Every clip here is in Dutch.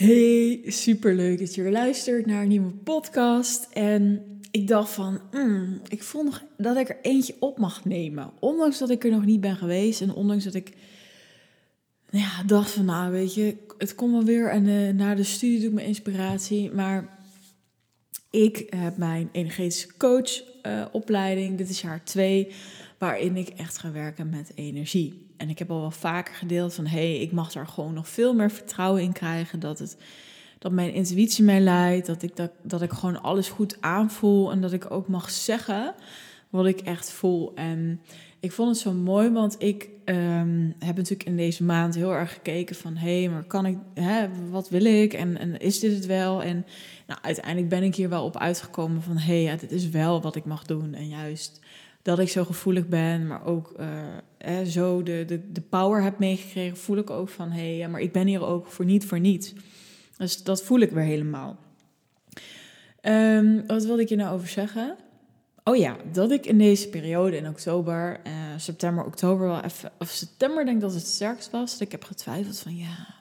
Hey, superleuk dat je weer luistert naar een nieuwe podcast. En ik dacht van, mm, ik voel nog dat ik er eentje op mag nemen. Ondanks dat ik er nog niet ben geweest en ondanks dat ik ja, dacht van, nou weet je, het komt wel weer en uh, na de studie doe ik mijn inspiratie. Maar ik heb mijn energetische coachopleiding, uh, dit is jaar twee, waarin ik echt ga werken met energie. En ik heb al wel vaker gedeeld van hé, hey, ik mag daar gewoon nog veel meer vertrouwen in krijgen. Dat, het, dat mijn intuïtie mij leidt. Dat ik, dat, dat ik gewoon alles goed aanvoel. En dat ik ook mag zeggen wat ik echt voel. En ik vond het zo mooi, want ik um, heb natuurlijk in deze maand heel erg gekeken van hé, hey, maar kan ik, hè, wat wil ik en, en is dit het wel? En nou, uiteindelijk ben ik hier wel op uitgekomen van hé, hey, ja, dit is wel wat ik mag doen. En juist dat ik zo gevoelig ben, maar ook uh, zo de, de, de power heb meegekregen, voel ik ook van hé, hey, ja, maar ik ben hier ook voor niet voor niets. Dus dat voel ik weer helemaal. Um, wat wilde ik je nou over zeggen? Oh ja, dat ik in deze periode, in oktober, uh, september, oktober wel even, of september denk dat het sterkst was, ik heb getwijfeld van ja,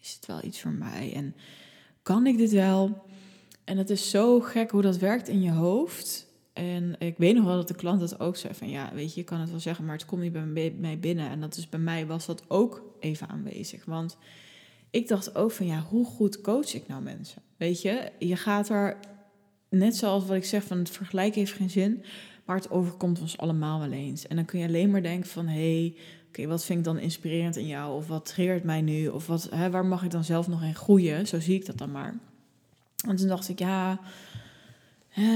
is het wel iets voor mij en kan ik dit wel? En het is zo gek hoe dat werkt in je hoofd. En ik weet nog wel dat de klant dat ook zei van ja, weet je, je kan het wel zeggen, maar het komt niet bij mij binnen. En dat is bij mij was dat ook even aanwezig. Want ik dacht ook van ja, hoe goed coach ik nou mensen? Weet je, je gaat er, net zoals wat ik zeg van het vergelijken heeft geen zin, maar het overkomt ons allemaal wel eens. En dan kun je alleen maar denken van hé, hey, oké, wat vind ik dan inspirerend in jou? Of wat triggert mij nu? Of wat, hè, waar mag ik dan zelf nog in groeien? Zo zie ik dat dan maar. En toen dacht ik ja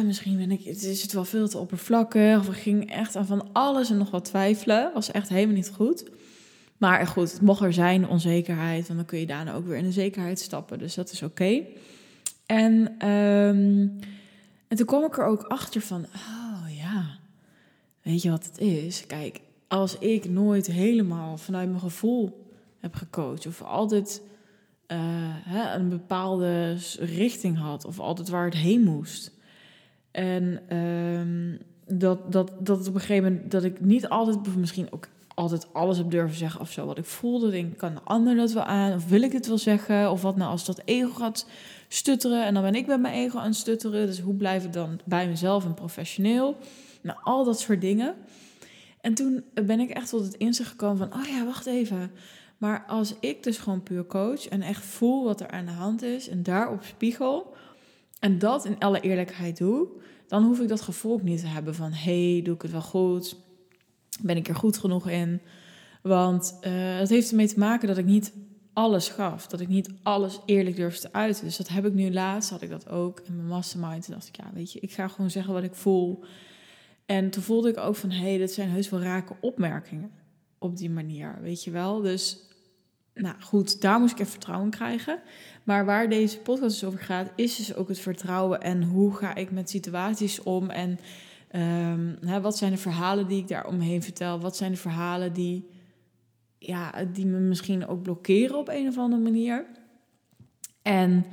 misschien ben ik, het is het wel veel te oppervlakkig. Of ik ging echt aan van alles en nog wat twijfelen. Was echt helemaal niet goed. Maar goed, het mocht er zijn, onzekerheid. Want dan kun je daarna ook weer in de zekerheid stappen. Dus dat is oké. En, um, en toen kwam ik er ook achter van, oh ja, weet je wat het is? Kijk, als ik nooit helemaal vanuit mijn gevoel heb gecoacht. Of altijd uh, hè, een bepaalde richting had. Of altijd waar het heen moest en um, dat, dat, dat op een gegeven moment dat ik niet altijd, misschien ook altijd alles heb durven zeggen of zo. Wat ik voelde, denk kan de ander dat wel aan? Of wil ik het wel zeggen? Of wat nou als dat ego gaat stutteren en dan ben ik met mijn ego aan het stutteren. Dus hoe blijf ik dan bij mezelf en professioneel? Nou, al dat soort dingen. En toen ben ik echt tot het inzicht gekomen van, oh ja, wacht even. Maar als ik dus gewoon puur coach en echt voel wat er aan de hand is en daarop spiegel, en dat in alle eerlijkheid doe, dan hoef ik dat gevoel niet te hebben van hey, doe ik het wel goed? Ben ik er goed genoeg in? Want uh, het heeft ermee te maken dat ik niet alles gaf. Dat ik niet alles eerlijk durfde te uiten. Dus dat heb ik nu laatst, had ik dat ook in mijn mastermind. Toen dacht ik, ja, weet je, ik ga gewoon zeggen wat ik voel. En toen voelde ik ook van, hé, hey, dit zijn heus wel rake opmerkingen op die manier, weet je wel. Dus, nou goed, daar moest ik even vertrouwen krijgen. Maar waar deze podcast dus over gaat, is dus ook het vertrouwen en hoe ga ik met situaties om en um, hè, wat zijn de verhalen die ik daar omheen vertel? Wat zijn de verhalen die, ja, die me misschien ook blokkeren op een of andere manier? En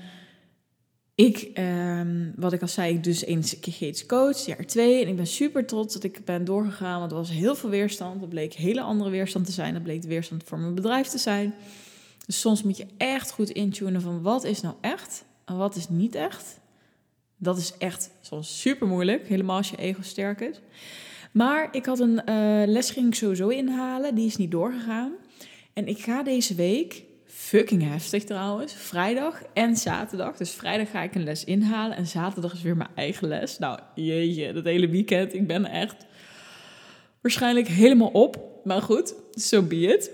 ik, um, wat ik al zei, ik dus energetisch coach, jaar twee. En ik ben super trots dat ik ben doorgegaan, want er was heel veel weerstand. Dat bleek hele andere weerstand te zijn. Dat bleek de weerstand voor mijn bedrijf te zijn. Dus soms moet je echt goed intunen van wat is nou echt en wat is niet echt. Dat is echt soms super moeilijk, helemaal als je ego sterk is. Maar ik had een uh, les ging ik sowieso inhalen, die is niet doorgegaan. En ik ga deze week, fucking heftig trouwens, vrijdag en zaterdag. Dus vrijdag ga ik een les inhalen en zaterdag is weer mijn eigen les. Nou, jeetje, dat hele weekend, ik ben echt waarschijnlijk helemaal op. Maar goed, so be it.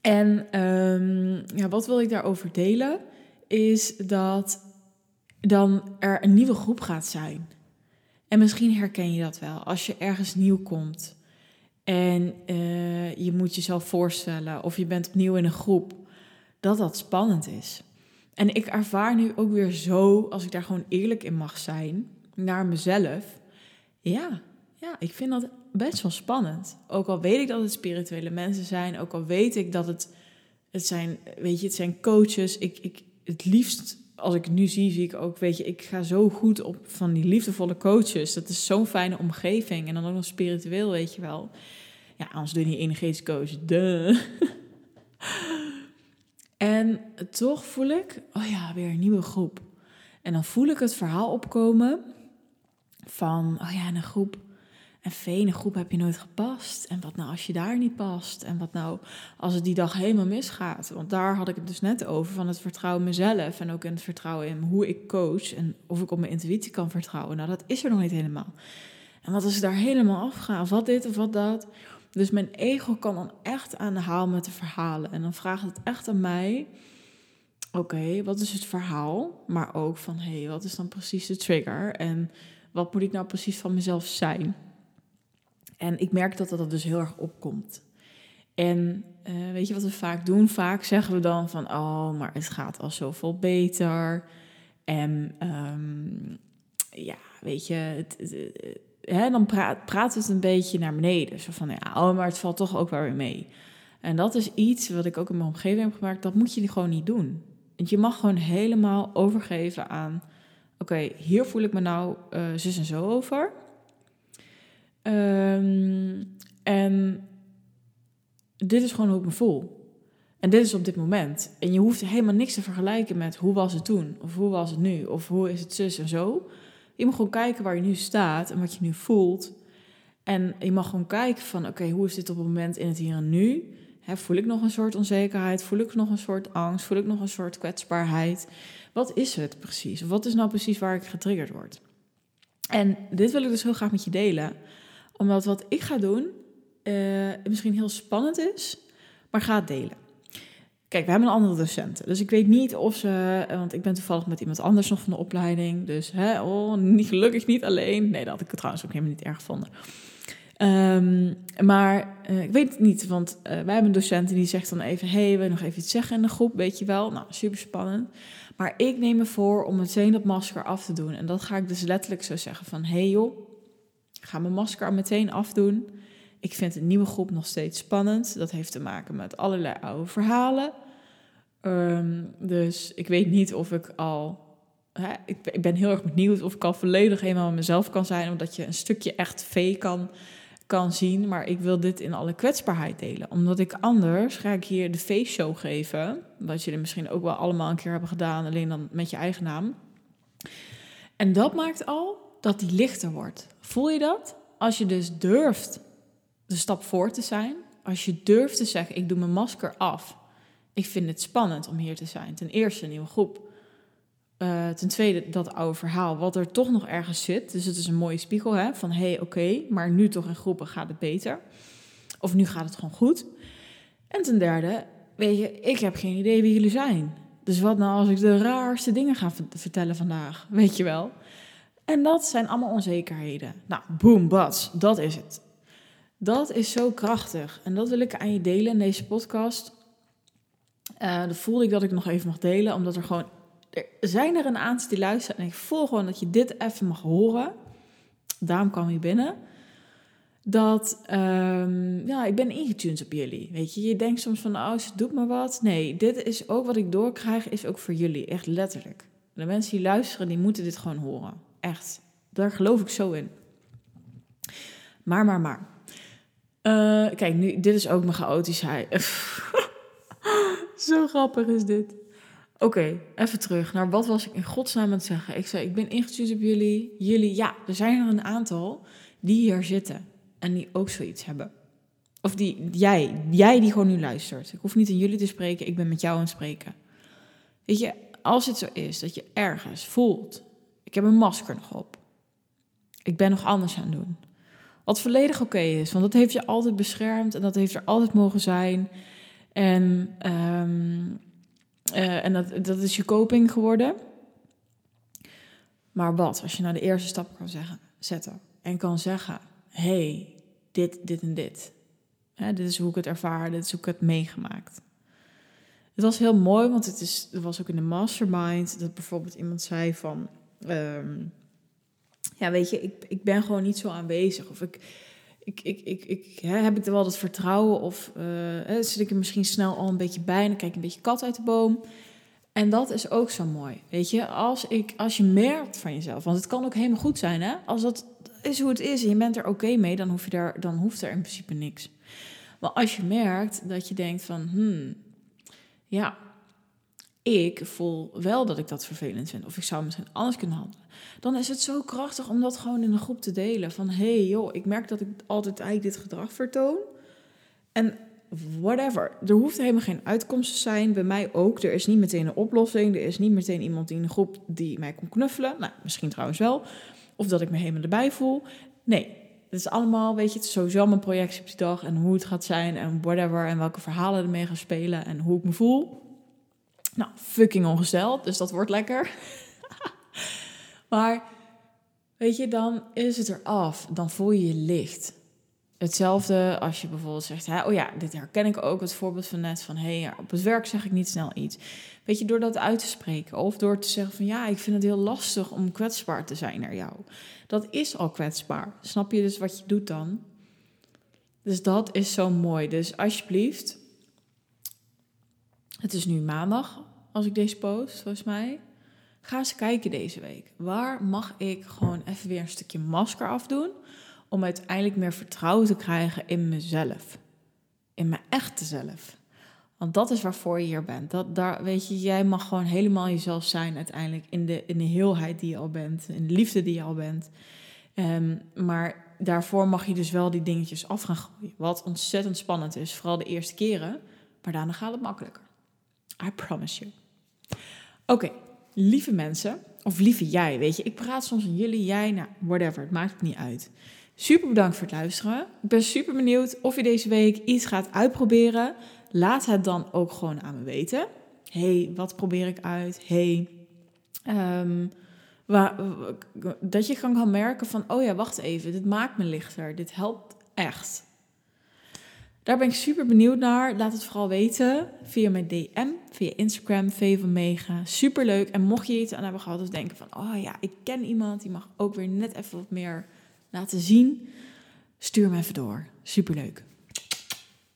En um, ja, wat wil ik daarover delen? Is dat dan er een nieuwe groep gaat zijn. En misschien herken je dat wel. Als je ergens nieuw komt en uh, je moet jezelf voorstellen of je bent opnieuw in een groep, dat dat spannend is. En ik ervaar nu ook weer zo, als ik daar gewoon eerlijk in mag zijn, naar mezelf. Ja, ja, ik vind dat best wel spannend. Ook al weet ik dat het spirituele mensen zijn, ook al weet ik dat het, het zijn, weet je, het zijn coaches. Ik, ik, het liefst, als ik nu zie, zie ik ook, weet je, ik ga zo goed op van die liefdevolle coaches. Dat is zo'n fijne omgeving. En dan ook nog spiritueel, weet je wel. Ja, anders doe je niet energetisch coach. De. En toch voel ik, oh ja, weer een nieuwe groep. En dan voel ik het verhaal opkomen van, oh ja, een groep. En vee, een groep heb je nooit gepast. En wat nou als je daar niet past? En wat nou als het die dag helemaal misgaat? Want daar had ik het dus net over, van het vertrouwen in mezelf. En ook in het vertrouwen in hoe ik coach. En of ik op mijn intuïtie kan vertrouwen. Nou, dat is er nog niet helemaal. En wat als ik daar helemaal afga? Of wat dit of wat dat? Dus mijn ego kan dan echt aan de haal met de verhalen. En dan vraagt het echt aan mij: oké, wat is het verhaal? Maar ook van hé, hey, wat is dan precies de trigger? En wat moet ik nou precies van mezelf zijn? En ik merk dat dat dus heel erg opkomt. En uh, weet je wat we vaak doen? Vaak zeggen we dan van, oh, maar het gaat al zoveel beter. En um, ja, weet je, het, hè, dan praat, praat het een beetje naar beneden. Zo van, ja, oh, maar het valt toch ook wel weer mee. En dat is iets wat ik ook in mijn omgeving heb gemaakt. Dat moet je gewoon niet doen. Want je mag gewoon helemaal overgeven aan... Oké, hier voel ik me nou uh, zus en zo over. Um, dit is gewoon hoe ik me voel. En dit is op dit moment. En je hoeft helemaal niks te vergelijken met hoe was het toen, of hoe was het nu, of hoe is het zus en zo. Je moet gewoon kijken waar je nu staat en wat je nu voelt. En je mag gewoon kijken van, oké, hoe is dit op het moment in het hier en nu? voel ik nog een soort onzekerheid? Voel ik nog een soort angst? Voel ik nog een soort kwetsbaarheid? Wat is het precies? Wat is nou precies waar ik getriggerd word? En dit wil ik dus heel graag met je delen. Omdat wat ik ga doen, uh, misschien heel spannend is, maar ga het delen. Kijk, we hebben een andere docent. Dus ik weet niet of ze. Want ik ben toevallig met iemand anders nog van de opleiding. Dus hè, oh, niet, gelukkig niet alleen. Nee, dat had ik trouwens ook helemaal niet erg gevonden. Um, maar uh, ik weet het niet, want uh, wij hebben een docent die zegt dan even: hey, je nog even iets zeggen in de groep? Weet je wel? Nou, super spannend. Maar ik neem me voor om meteen dat masker af te doen. En dat ga ik dus letterlijk zo zeggen: van hey joh, ga mijn masker meteen afdoen. Ik vind een nieuwe groep nog steeds spannend. Dat heeft te maken met allerlei oude verhalen. Um, dus ik weet niet of ik al. Hè, ik, ik, ben heel erg benieuwd of ik al volledig helemaal mezelf kan zijn. Omdat je een stukje echt vee kan, kan zien. Maar ik wil dit in alle kwetsbaarheid delen. Omdat ik anders ga ik hier de feestshow geven. Wat jullie misschien ook wel allemaal een keer hebben gedaan. Alleen dan met je eigen naam. En dat maakt al dat die lichter wordt. Voel je dat? Als je dus durft de stap voor te zijn. Als je durft te zeggen, ik doe mijn masker af. Ik vind het spannend om hier te zijn. Ten eerste een nieuwe groep. Uh, ten tweede dat oude verhaal, wat er toch nog ergens zit. Dus het is een mooie spiegel hè, van hé, hey, oké, maar nu toch in groepen gaat het beter. Of nu gaat het gewoon goed. En ten derde, weet je, ik heb geen idee wie jullie zijn. Dus wat nou als ik de raarste dingen ga vertellen vandaag, weet je wel? En dat zijn allemaal onzekerheden. Nou, boom, dat is het. Dat is zo krachtig. En dat wil ik aan je delen in deze podcast. Uh, dat voelde ik dat ik nog even mag delen, omdat er gewoon... Er zijn er een aantal die luisteren en ik voel gewoon dat je dit even mag horen. Daarom kwam je binnen. Dat, um, ja, ik ben ingetuned op jullie. Weet je, je denkt soms van, oh, ze doet maar wat. Nee, dit is ook wat ik doorkrijg, is ook voor jullie. Echt letterlijk. De mensen die luisteren, die moeten dit gewoon horen. Echt. Daar geloof ik zo in. Maar, maar, maar. Uh, kijk, nu, dit is ook mijn chaotischheid. Zo grappig is dit. Oké, even terug naar wat was ik in godsnaam aan het zeggen. Ik zei, ik ben ingestuurd op jullie. Jullie, ja, er zijn er een aantal die hier zitten en die ook zoiets hebben. Of die, jij, jij die gewoon nu luistert. Ik hoef niet aan jullie te spreken, ik ben met jou aan het spreken. Weet je, als het zo is dat je ergens voelt, ik heb een masker nog op. Ik ben nog anders aan het doen. Wat volledig oké is, want dat heeft je altijd beschermd en dat heeft er altijd mogen zijn. En, um, uh, en dat, dat is je coping geworden. Maar wat als je naar de eerste stap kan zeggen, zetten en kan zeggen: hey, dit, dit en dit. Hè, dit is hoe ik het ervaar, dit is hoe ik het meegemaakt. Het was heel mooi, want het, is, het was ook in de mastermind dat bijvoorbeeld iemand zei van... Um, ja, weet je, ik, ik ben gewoon niet zo aanwezig. Of ik, ik, ik, ik, hè, heb ik er wel het vertrouwen of uh, zit ik er misschien snel al een beetje bij en dan kijk een beetje kat uit de boom. En dat is ook zo mooi. Weet je, als, ik, als je merkt van jezelf, want het kan ook helemaal goed zijn, hè? Als dat is hoe het is en je bent er oké mee, dan, hoef je daar, dan hoeft er in principe niks. Maar als je merkt dat je denkt van, hmm, ja, ik voel wel dat ik dat vervelend vind, of ik zou misschien anders kunnen handelen, dan is het zo krachtig om dat gewoon in een groep te delen. Van hey, joh, ik merk dat ik altijd eigenlijk dit gedrag vertoon. En whatever. Er hoeft helemaal geen uitkomst te zijn. Bij mij ook. Er is niet meteen een oplossing. Er is niet meteen iemand in de groep die mij kon knuffelen. Nou, misschien trouwens wel. Of dat ik me helemaal erbij voel. Nee, het is allemaal, weet je, het is sowieso mijn projectie op die dag. En hoe het gaat zijn en whatever. En welke verhalen ermee gaan spelen en hoe ik me voel. Nou, fucking ongesteld. Dus dat wordt lekker. maar, weet je, dan is het eraf. Dan voel je je licht. Hetzelfde als je bijvoorbeeld zegt, oh ja, dit herken ik ook, het voorbeeld van net van, hé, hey, op het werk zeg ik niet snel iets. Weet je, door dat uit te spreken of door te zeggen van, ja, ik vind het heel lastig om kwetsbaar te zijn naar jou. Dat is al kwetsbaar. Snap je dus wat je doet dan? Dus dat is zo mooi. Dus alsjeblieft, het is nu maandag als ik deze post, volgens mij. Ga eens kijken deze week. Waar mag ik gewoon even weer een stukje masker afdoen? om uiteindelijk meer vertrouwen te krijgen in mezelf. In mijn echte zelf. Want dat is waarvoor je hier bent. Dat, daar, weet je, jij mag gewoon helemaal jezelf zijn uiteindelijk in de, in de heelheid die je al bent. In de liefde die je al bent. Um, maar daarvoor mag je dus wel die dingetjes af gaan gooien. Wat ontzettend spannend is, vooral de eerste keren. Maar daarna gaat het makkelijker. I promise you. Oké, lieve mensen, of lieve jij, weet je. Ik praat soms van jullie, jij, nou, whatever, het maakt het niet uit. Super bedankt voor het luisteren. Ik ben super benieuwd of je deze week iets gaat uitproberen. Laat het dan ook gewoon aan me weten. hey, wat probeer ik uit? hey, um, dat je gewoon kan merken van, oh ja, wacht even, dit maakt me lichter. Dit helpt echt. Daar ben ik super benieuwd naar. Laat het vooral weten via mijn DM, via Instagram, V van Mega. Super leuk. En mocht je iets aan hebben gehad of denken van, oh ja, ik ken iemand die mag ook weer net even wat meer laten zien, stuur me even door. Superleuk.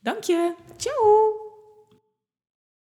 Dank je. Ciao.